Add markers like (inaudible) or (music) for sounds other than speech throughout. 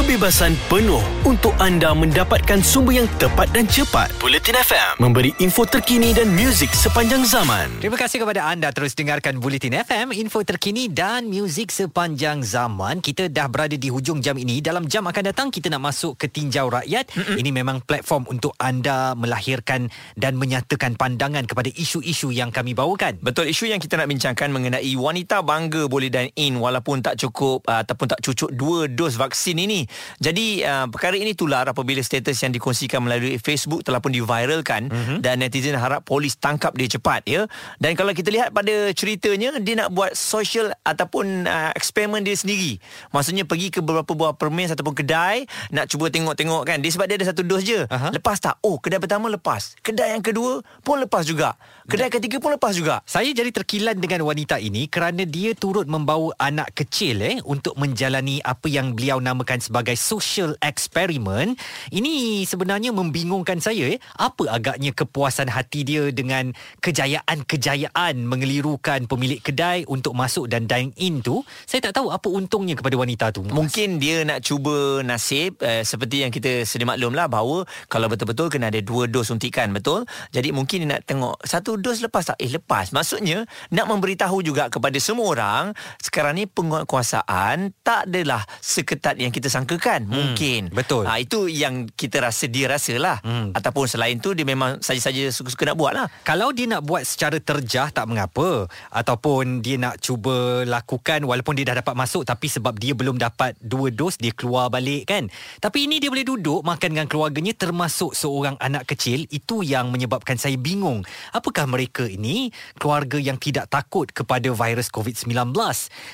kebebasan penuh untuk anda mendapatkan sumber yang tepat dan cepat. Bulletin FM memberi info terkini dan muzik sepanjang zaman. Terima kasih kepada anda terus dengarkan Bulletin FM, info terkini dan muzik sepanjang zaman. Kita dah berada di hujung jam ini. Dalam jam akan datang kita nak masuk ke tinjau rakyat. Mm-mm. Ini memang platform untuk anda melahirkan dan menyatakan pandangan kepada isu-isu yang kami bawakan. Betul isu yang kita nak bincangkan mengenai wanita bangga boleh dine in walaupun tak cukup ataupun tak cucuk dua dos vaksin ini. Jadi uh, perkara ini tular apabila status yang dikongsikan melalui Facebook telah pun diviralkan mm-hmm. dan netizen harap polis tangkap dia cepat ya. Dan kalau kita lihat pada ceritanya dia nak buat social ataupun uh, eksperimen dia sendiri. Maksudnya pergi ke beberapa buah permis ataupun kedai nak cuba tengok-tengok kan. Dia sebab dia ada satu dos je. Uh-huh. Lepas tak? Oh, kedai pertama lepas. Kedai yang kedua pun lepas juga. Kedai ketiga pun lepas juga. Saya jadi terkilan dengan wanita ini kerana dia turut membawa anak kecil eh untuk menjalani apa yang beliau namakan sebagai social experiment. Ini sebenarnya membingungkan saya eh. Apa agaknya kepuasan hati dia dengan kejayaan-kejayaan mengelirukan pemilik kedai untuk masuk dan dine in tu? Saya tak tahu apa untungnya kepada wanita tu. Mungkin dia nak cuba nasib eh, seperti yang kita sedia maklum lah bahawa kalau betul-betul kena ada dua dos suntikan betul. Jadi mungkin dia nak tengok satu dos lepas tak? Eh lepas. Maksudnya nak memberitahu juga kepada semua orang sekarang ni penguatkuasaan tak adalah seketat yang kita sangkakan. Hmm, mungkin. betul. Ha, itu yang kita rasa dia rasalah. Hmm. Ataupun selain tu dia memang saja-saja suka-suka nak buat lah. Kalau dia nak buat secara terjah tak mengapa ataupun dia nak cuba lakukan walaupun dia dah dapat masuk tapi sebab dia belum dapat dua dos dia keluar balik kan. Tapi ini dia boleh duduk makan dengan keluarganya termasuk seorang anak kecil itu yang menyebabkan saya bingung. Apakah mereka ini keluarga yang tidak takut kepada virus COVID-19?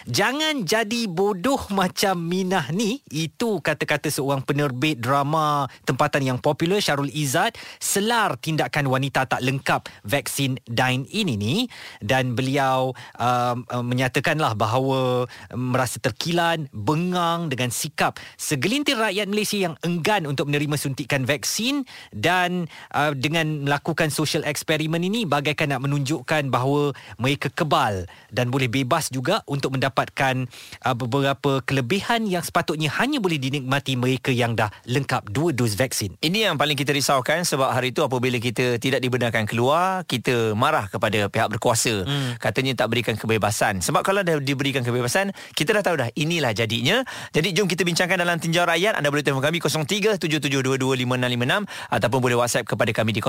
Jangan jadi bodoh (laughs) macam Minah ni. Itu kata-kata seorang penerbit drama tempatan yang popular Syarul Izzat selar tindakan wanita tak lengkap vaksin dine-in ini dan beliau um, uh, menyatakanlah bahawa um, merasa terkilan, bengang dengan sikap segelintir rakyat Malaysia yang enggan untuk menerima suntikan vaksin dan uh, dengan melakukan social experiment ini bagaikan nak menunjukkan bahawa mereka kebal dan boleh bebas juga untuk mendapatkan uh, beberapa kelebihan yang sepatutnya hanya boleh dinikmati mereka yang dah lengkap dua dos vaksin. Ini yang paling kita risaukan sebab hari itu apabila kita tidak dibenarkan keluar, kita marah kepada pihak berkuasa. Hmm. Katanya tak berikan kebebasan. Sebab kalau dah diberikan kebebasan, kita dah tahu dah inilah jadinya. Jadi jom kita bincangkan dalam tinjau rakyat. Anda boleh telefon kami 0377225656 ataupun boleh WhatsApp kepada kami di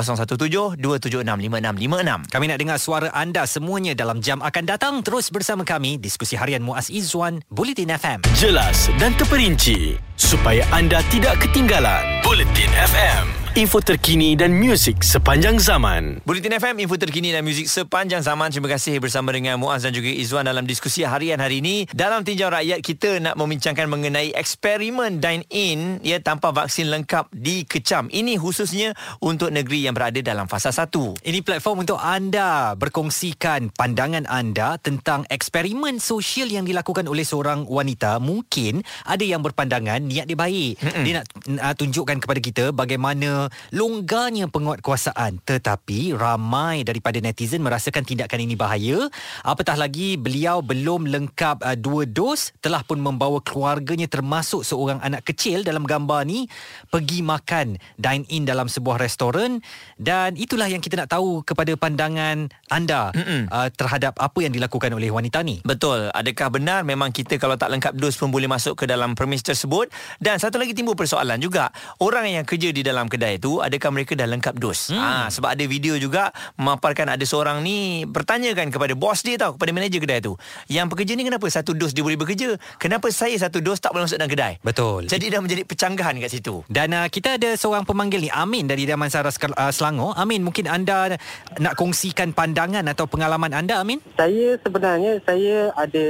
0172765656. Kami nak dengar suara anda semuanya dalam jam akan datang. Terus bersama kami, diskusi harian Muaz Izzuan, Bulletin FM. Jelas dan terperinci supaya anda tidak ketinggalan. Bulletin FM info terkini dan muzik sepanjang zaman. Bulletin FM, info terkini dan muzik sepanjang zaman. Terima kasih bersama dengan Muaz dan juga Izwan dalam diskusi harian hari ini. Dalam tinjau rakyat, kita nak membincangkan mengenai eksperimen dine-in ya, tanpa vaksin lengkap dikecam. Ini khususnya untuk negeri yang berada dalam fasa satu. Ini platform untuk anda berkongsikan pandangan anda tentang eksperimen sosial yang dilakukan oleh seorang wanita. Mungkin ada yang berpandangan niat dia baik. Mm-mm. Dia nak uh, tunjukkan kepada kita bagaimana longgarnya penguatkuasaan. Tetapi ramai daripada netizen merasakan tindakan ini bahaya. Apatah lagi beliau belum lengkap uh, dua dos telah pun membawa keluarganya termasuk seorang anak kecil dalam gambar ni pergi makan dine in dalam sebuah restoran. Dan itulah yang kita nak tahu kepada pandangan anda uh, terhadap apa yang dilakukan oleh wanita ni. Betul. Adakah benar memang kita kalau tak lengkap dos pun boleh masuk ke dalam premis tersebut? Dan satu lagi timbul persoalan juga. Orang yang kerja di dalam kedai itu adakah mereka dah lengkap dos? Hmm. ha, sebab ada video juga memaparkan ada seorang ni bertanyakan kepada bos dia tau kepada manager kedai tu yang pekerja ni kenapa satu dos dia boleh bekerja? Kenapa saya satu dos tak boleh masuk dalam kedai? Betul. Jadi dah menjadi pecanggahan kat situ. Dan uh, kita ada seorang pemanggil ni Amin dari Damansara uh, Selangor. Amin mungkin anda nak kongsikan pandangan atau pengalaman anda Amin? Saya sebenarnya saya ada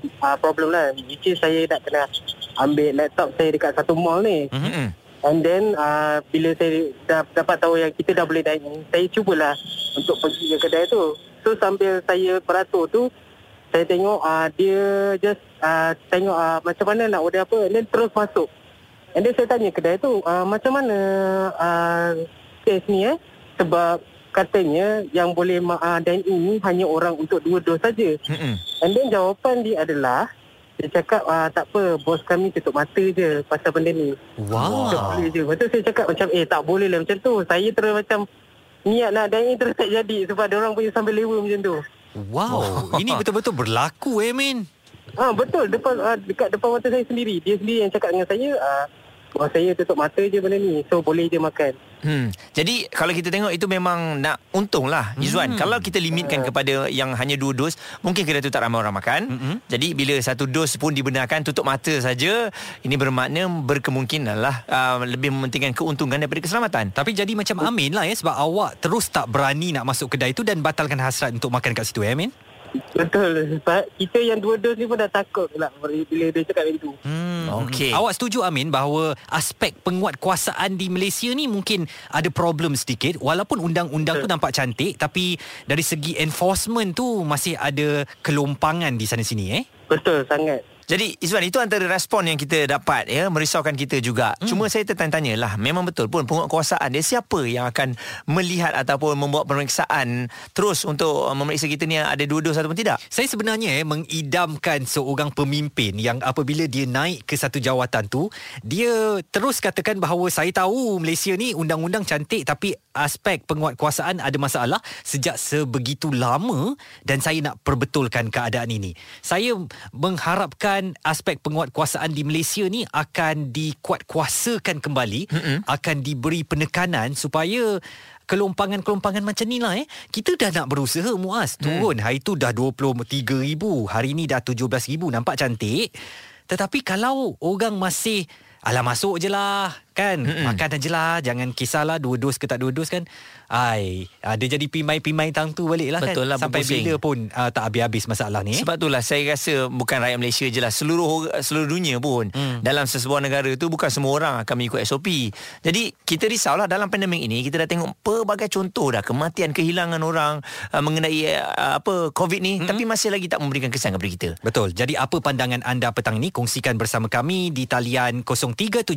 uh, problem lah. Which saya nak kena ambil laptop saya dekat satu mall ni mm-hmm. And then uh, bila saya dah, dapat tahu yang kita dah boleh dine saya cubalah untuk pergi ke kedai tu. So sambil saya beratur tu, saya tengok uh, dia just uh, tengok uh, macam mana nak order apa and then terus masuk. And then saya tanya kedai tu, uh, macam mana uh, case ni eh? Sebab katanya yang boleh uh, dine in ni hanya orang untuk dua dos saja. Mm-hmm. And then jawapan dia adalah Saya cakap ah, tak apa Bos kami tutup mata je Pasal benda ni Wow. Tak boleh je Lepas tu saya cakap macam Eh tak boleh lah macam tu Saya terus macam Niat nak dan ini terus tak jadi Sebab orang punya sambil lewa macam tu Wow. (laughs) Ini betul-betul berlaku eh Min. Ah betul depan ah, dekat depan mata saya sendiri. Dia sendiri yang cakap dengan saya ah Wah saya tutup mata je benda ni So boleh je makan Hmm. Jadi kalau kita tengok itu memang nak untung lah Izzuan. Kalau kita limitkan kepada yang hanya dua dos, mungkin kedai tu tak ramai orang makan. Mm-mm. Jadi bila satu dos pun dibenarkan tutup mata saja, ini bermakna berkemungkinan lah uh, lebih mementingkan keuntungan daripada keselamatan. Tapi jadi macam Amin lah ya sebab awak terus tak berani nak masuk kedai tu dan batalkan hasrat untuk makan kat situ eh Amin. Betul Sebab kita yang dua dos ni pun dah takut lah Bila dia cakap macam tu Hmm. Okey. Awak setuju Amin bahawa aspek penguatkuasaan di Malaysia ni mungkin ada problem sedikit walaupun undang-undang tu nampak cantik tapi dari segi enforcement tu masih ada kelompangan di sana sini eh. Betul sangat Jadi Izwan itu antara respon yang kita dapat ya merisaukan kita juga. Hmm. Cuma saya tertanya-tanya lah memang betul pun penguatkuasaan dia siapa yang akan melihat ataupun membuat pemeriksaan terus untuk uh, memeriksa kita ni ada dua dos ataupun tidak? Saya sebenarnya eh mengidamkan seorang pemimpin yang apabila dia naik ke satu jawatan tu, dia terus katakan bahawa saya tahu Malaysia ni undang-undang cantik tapi aspek penguatkuasaan ada masalah sejak sebegitu lama dan saya nak perbetulkan keadaan ini. Saya mengharapkan aspek penguatkuasaan di Malaysia ni akan dikuatkuasakan kembali, mm-hmm. akan diberi penekanan supaya kelompangan-kelompangan macam ni lah eh. Kita dah nak berusaha Muaz turun. Hmm. Hari tu dah 23,000. Hari ni dah 17,000. Nampak cantik. Tetapi kalau orang masih Alah masuk je lah Kan Mm-mm. Makan je lah Jangan kisahlah Dua dos ke tak dua dos kan Ai ah, Dia jadi pimai-pimai tang tu balik lah Betul kan lah, Sampai berpusing. bila pun uh, Tak habis-habis masalah ni eh? Sebab itulah saya rasa bukan rakyat Malaysia je lah seluruh seluruh dunia pun hmm. dalam sesebuah negara tu bukan semua orang akan mengikut SOP. Jadi kita risaulah dalam pandemik ini kita dah tengok pelbagai contoh dah kematian kehilangan orang uh, mengenai uh, apa COVID ni hmm. tapi masih lagi tak memberikan kesan kepada kita. Betul. Jadi apa pandangan anda petang ini? Kongsikan bersama kami di talian 0377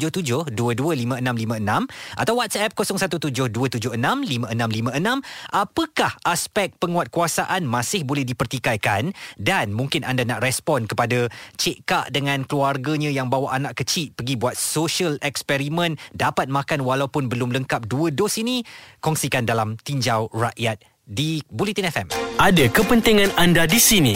225656 atau WhatsApp 0172765656. Apakah aspek penguatkuasaan masih boleh dipertikaikan dan mungkin anda nak respon kepada cik kak dengan keluarganya yang bawa anak kecil pergi buat social eksperimen dapat makan walaupun belum lengkap dua dos ini kongsikan dalam tinjau rakyat di Bulletin FM. Ada kepentingan anda di sini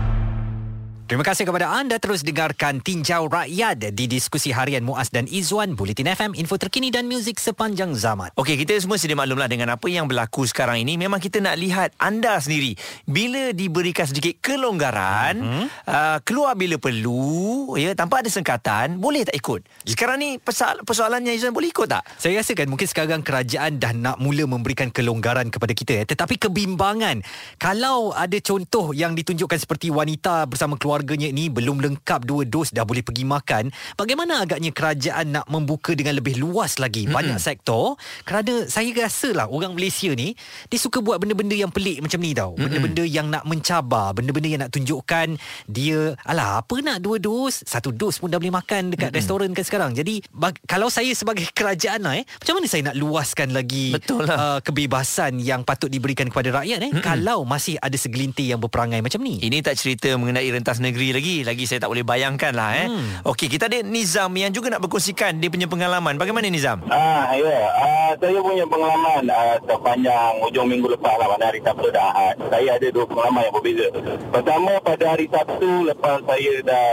Terima kasih kepada anda terus dengarkan Tinjau Rakyat di diskusi harian Muaz dan Izwan Bulletin FM info terkini dan muzik sepanjang zaman. Okey, kita semua sedia maklumlah dengan apa yang berlaku sekarang ini. Memang kita nak lihat anda sendiri. Bila diberikan sedikit kelonggaran, hmm? uh, keluar bila perlu, ya tanpa ada sengkatan, boleh tak ikut? Sekarang ni persoal- persoalannya Izzuan boleh ikut tak? Saya rasa kan mungkin sekarang kerajaan dah nak mula memberikan kelonggaran kepada kita ya. Tetapi kebimbangan. Kalau ada contoh yang ditunjukkan seperti wanita bersama keluarganya ini belum lengkap dua dos dah boleh pergi makan. Bagaimana agaknya kerajaan nak membuka dengan lebih luas lagi mm-hmm. banyak sektor? Kerana saya rasa lah orang Malaysia ni dia suka buat benda-benda yang pelik macam ni tau. Benda-benda yang nak mencabar, benda-benda yang nak tunjukkan dia alah apa nak dua dos, satu dos pun dah boleh makan dekat mm-hmm. restoran kan sekarang. Jadi bag, kalau saya sebagai (laughs) kerajaan lah eh, macam mana saya nak luaskan lagi Betul lah. uh, kebebasan yang patut diberikan kepada rakyat eh mm-hmm. kalau masih ada segelintir yang berperangai macam ni. Ini tak cerita mengenai rentas negeri lagi. Lagi saya tak boleh bayangkan lah eh. Hmm. Okey, kita ada Nizam yang juga nak berkongsikan dia punya pengalaman. Bagaimana Nizam? Ah, ya. Ah, saya punya pengalaman ah, sepanjang hujung minggu lepas lah pada hari Sabtu dan Ahad. Saya ada dua pengalaman yang berbeza. Pertama, pada hari Sabtu lepas saya dah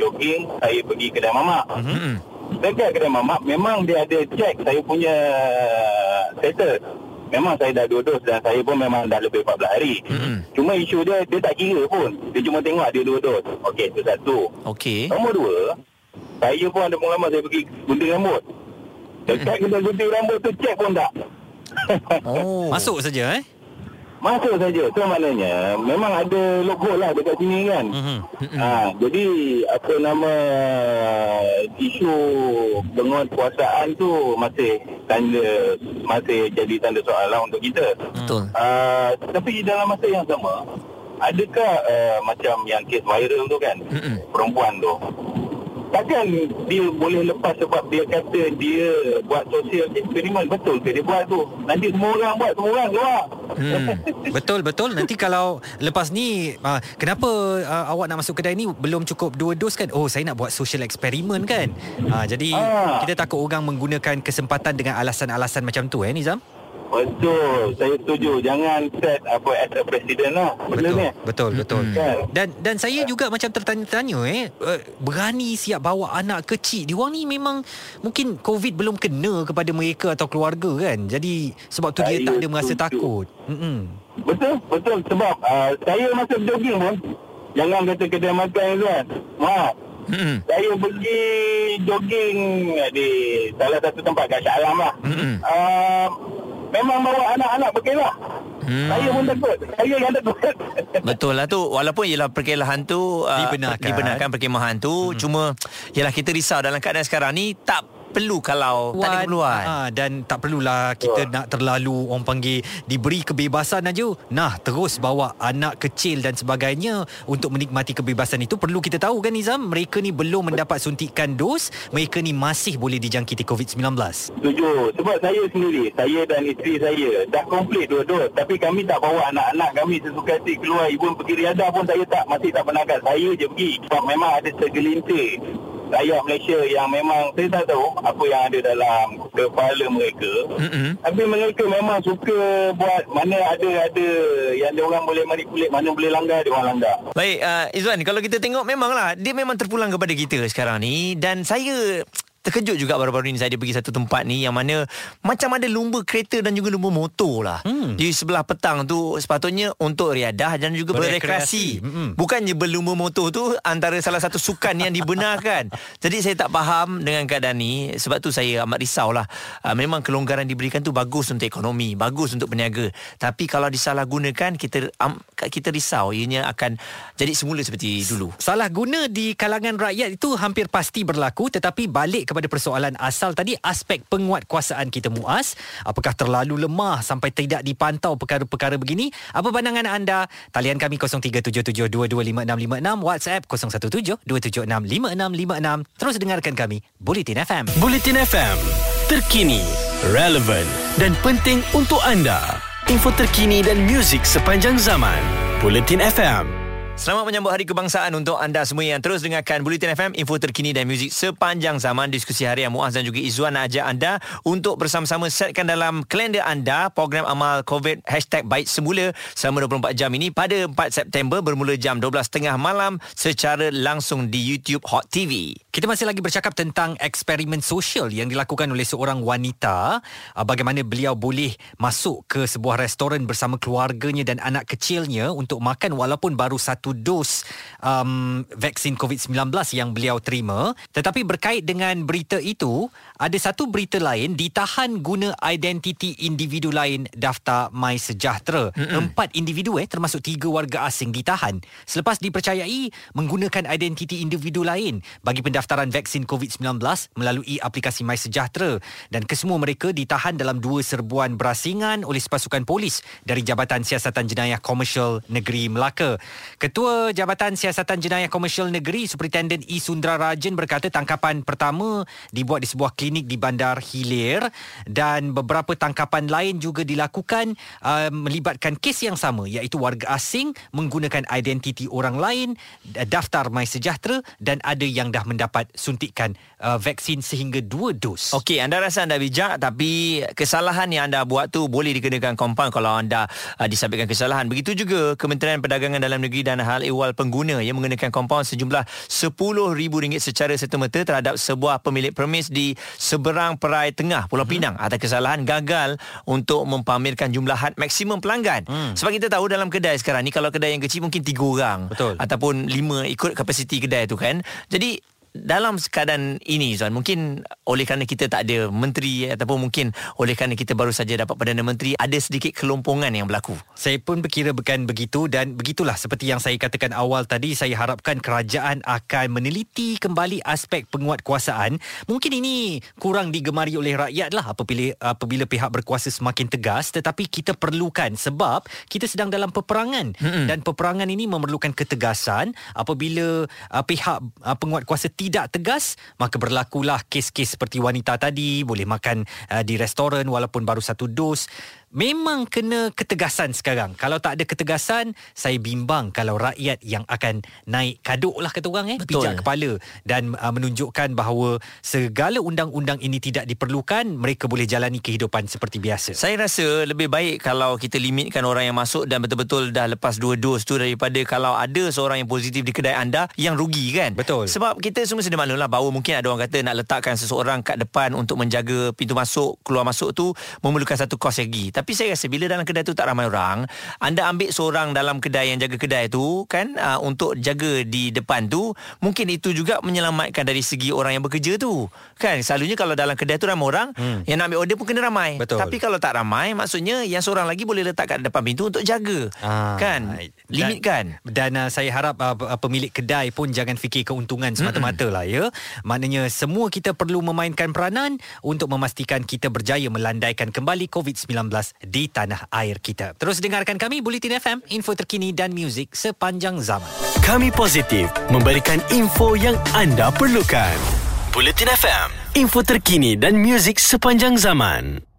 jogging, saya pergi kedai mamak. Hmm. Dekat kedai mamak, memang dia ada check saya punya status. Memang saya dah dua dos dan saya pun memang dah lebih 14 hari. Mm-mm. Cuma isu dia, dia tak kira pun. Dia cuma tengok ada dua dos. Okey, itu satu. Okey. Nombor dua, saya pun ada pengalaman saya pergi gunting rambut. Dekat kedai gunting rambut tu cek pun tak. Oh. Masuk saja eh. Masuk saja. Tu maknanya memang ada logo lah dekat sini kan. Ha, jadi apa nama isu bengon kuasaan tu masih tanda masih jadi tanda soalan untuk kita. Betul. Uh, tapi dalam masa yang sama adakah uh, macam yang kes viral tu kan Mm-mm. perempuan tu takkan dia boleh lepas sebab dia kata dia buat social eksperimen betul ke dia buat tu? Nanti semua orang buat semua orang keluar Hmm. Betul betul. Nanti kalau lepas ni uh, kenapa uh, awak nak masuk kedai ni belum cukup dua dos kan? Oh saya nak buat social experiment kan? Uh, jadi Ah. kita takut orang menggunakan kesempatan dengan alasan-alasan macam tu eh Nizam betul saya setuju jangan set apa as a president lah benda betul ni betul betul Kan? dan dan saya juga macam tertanya-tanya eh uh, berani siap bawa anak kecil diorang ni memang mungkin covid belum kena kepada mereka atau keluarga kan jadi sebab tu dia Saya tak ada merasa setuju. takut Mm-mm. Betul, betul sebab uh, saya masa jogging pun jangan kata kedai makan kan. Mak, Hmm. saya pergi jogging di salah satu tempat kat Shah Alam lah. Mm-mm. Uh, memang bawa anak-anak berkelah. Hmm. Saya pun takut. Saya yang takut. Betul lah tu Walaupun ialah perkelahan tu uh, Dibenarkan. Dibenarkan perkemahan tu hmm. Cuma Ialah kita risau dalam keadaan sekarang ni Tak perlu kalau Tak ada keperluan ah, Dan tak perlulah kita nak terlalu orang panggil diberi kebebasan aja. Nah, terus bawa anak kecil dan sebagainya untuk menikmati kebebasan itu perlu kita tahu kan Nizam, mereka ni belum mendapat suntikan dos, mereka ni masih boleh dijangkiti COVID-19. Setuju. Sebab saya sendiri, saya dan isteri saya dah komplit dua dos. Tapi kami tak bawa anak-anak kami sesuka hati keluar. Ibu pergi riadah pun saya tak, masih tak benarkan. Saya je pergi. Sebab memang ada segelintir rakyat Malaysia yang memang saya tak tahu apa yang ada dalam kepala mereka. Mm-mm. Tapi mereka memang suka buat mana ada ada yang dia orang boleh manipulate, mana boleh langgar, dia orang langgar. Baik uh, Izwan Kalau kita tengok Memanglah Dia memang terpulang kepada kita sekarang ni Dan saya Terkejut juga baru-baru ni saya ada pergi satu tempat ni yang mana macam ada lumba kereta dan juga lumba motor lah. Hmm. Di sebelah petang tu sepatutnya untuk riadah dan juga Berekreasi. berekreasi. Mm-mm. Bukannya berlumba motor tu antara salah satu sukan yang dibenarkan. (laughs) Jadi saya tak faham dengan keadaan ni sebab tu saya amat risau lah. Uh, memang kelonggaran diberikan tu bagus untuk ekonomi, bagus untuk peniaga. Tapi kalau disalahgunakan kita um, kita risau ianya akan jadi semula seperti dulu. Salah guna di kalangan rakyat itu hampir pasti berlaku tetapi balik kepada persoalan asal tadi aspek penguatkuasaan kita muas apakah terlalu lemah sampai tidak dipantau perkara-perkara begini apa pandangan anda talian kami 0377225656 WhatsApp 0172765656 terus dengarkan kami Bulletin FM Bulletin FM terkini, relevan dan penting untuk anda. Info terkini dan muzik sepanjang zaman. Bulletin FM. Selamat menyambut Hari Kebangsaan untuk anda semua yang terus dengarkan Bulletin FM, info terkini dan muzik sepanjang zaman. Diskusi harian Muaz dan juga Izzuan ajak anda untuk bersama-sama setkan dalam kalender anda program amal COVID hashtag baik semula selama 24 jam ini pada 4 September bermula jam 12.30 malam secara langsung di YouTube Hot TV. Kita masih lagi bercakap tentang eksperimen sosial yang dilakukan oleh seorang wanita uh, bagaimana beliau boleh masuk ke sebuah restoran bersama keluarganya dan anak kecilnya untuk makan walaupun baru satu dos um, vaksin COVID-19 yang beliau terima tetapi berkait dengan berita itu ada satu berita lain ditahan guna identiti individu lain daftar My Sejahtera Mm-mm. empat individu eh termasuk tiga warga asing ditahan selepas dipercayai menggunakan identiti individu lain bagi pendaftaran vaksin COVID-19 melalui aplikasi My Sejahtera dan kesemua mereka ditahan dalam dua serbuan berasingan oleh sepasukan polis dari Jabatan Siasatan Jenayah Komersial Negeri Melaka. Ketua Jabatan Siasatan Jenayah Komersial Negeri Superintendent E Sundra Rajan berkata tangkapan pertama dibuat di sebuah klinik di Bandar Hilir dan beberapa tangkapan lain juga dilakukan uh, melibatkan kes yang sama iaitu warga asing menggunakan identiti orang lain daftar My Sejahtera dan ada yang dah mendapat suntikan uh, vaksin sehingga dua dos. Okey, anda rasa anda bijak tapi kesalahan yang anda buat tu boleh dikenakan kompaun kalau anda uh, disabitkan kesalahan. Begitu juga Kementerian Perdagangan Dalam Negeri dan Hal Ehwal Pengguna yang mengenakan kompaun sejumlah RM10,000 secara serta-merta terhadap sebuah pemilik permis di seberang perai tengah Pulau Pinang atas kesalahan gagal untuk mempamerkan jumlah had maksimum pelanggan. Hmm. Sebab kita tahu dalam kedai sekarang ni kalau kedai yang kecil mungkin tiga orang Betul. ataupun lima ikut kapasiti kedai tu kan. Jadi dalam keadaan ini Zuan mungkin oleh kerana kita tak ada menteri ataupun mungkin oleh kerana kita baru saja dapat perdana menteri ada sedikit kelompongan yang berlaku. Saya pun berkira bukan begitu dan begitulah seperti yang saya katakan awal tadi saya harapkan kerajaan akan meneliti kembali aspek penguatkuasaan. Mungkin ini kurang digemari oleh rakyat lah apabila apabila pihak berkuasa semakin tegas tetapi kita perlukan sebab kita sedang dalam peperangan mm-hmm. dan peperangan ini memerlukan ketegasan apabila uh, pihak uh, penguatkuasa tidak tidak tegas maka berlakulah kes-kes seperti wanita tadi. Boleh makan uh, di restoran walaupun baru satu dos memang kena ketegasan sekarang. Kalau tak ada ketegasan, saya bimbang kalau rakyat yang akan naik kaduk lah kata orang eh, Betul. pijak kepala dan uh, menunjukkan bahawa segala undang-undang ini tidak diperlukan, mereka boleh jalani kehidupan seperti biasa. Saya rasa lebih baik kalau kita limitkan orang yang masuk dan betul-betul dah lepas dua dos tu daripada kalau ada seorang yang positif di kedai anda yang rugi kan. Betul. Sebab kita semua sedia maklum lah bahawa mungkin ada orang kata nak letakkan seseorang kat depan untuk menjaga pintu masuk, keluar masuk tu memerlukan satu kos lagi. Tapi saya rasa bila dalam kedai tu tak ramai orang, anda ambil seorang dalam kedai yang jaga kedai tu kan uh, untuk jaga di depan tu, mungkin itu juga menyelamatkan dari segi orang yang bekerja tu. Kan selalunya kalau dalam kedai tu ramai orang, hmm. yang nak ambil order pun kena ramai. Betul. Tapi kalau tak ramai, maksudnya yang seorang lagi boleh letak kat depan pintu untuk jaga. Ah, kan? Limitkan. Dan, dan uh, saya harap uh, pemilik kedai pun jangan fikir keuntungan semata-mata lah ya. Maknanya semua kita perlu memainkan peranan untuk memastikan kita berjaya melandaikan kembali COVID-19 di tanah air kita. Terus dengarkan kami Bulletin FM, info terkini dan muzik sepanjang zaman. Kami positif memberikan info yang anda perlukan. Bulletin FM, info terkini dan muzik sepanjang zaman.